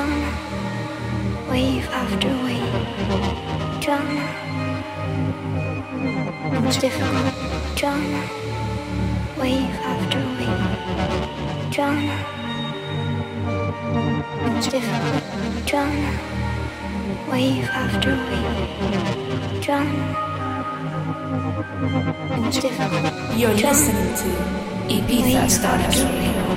drama, wave after wave, drama. It's difficult, drama, wave after wave, drama. It's difficult, drama, wave after wave, drama. It's difficult. You're listening to Ibiza Stardust Radio.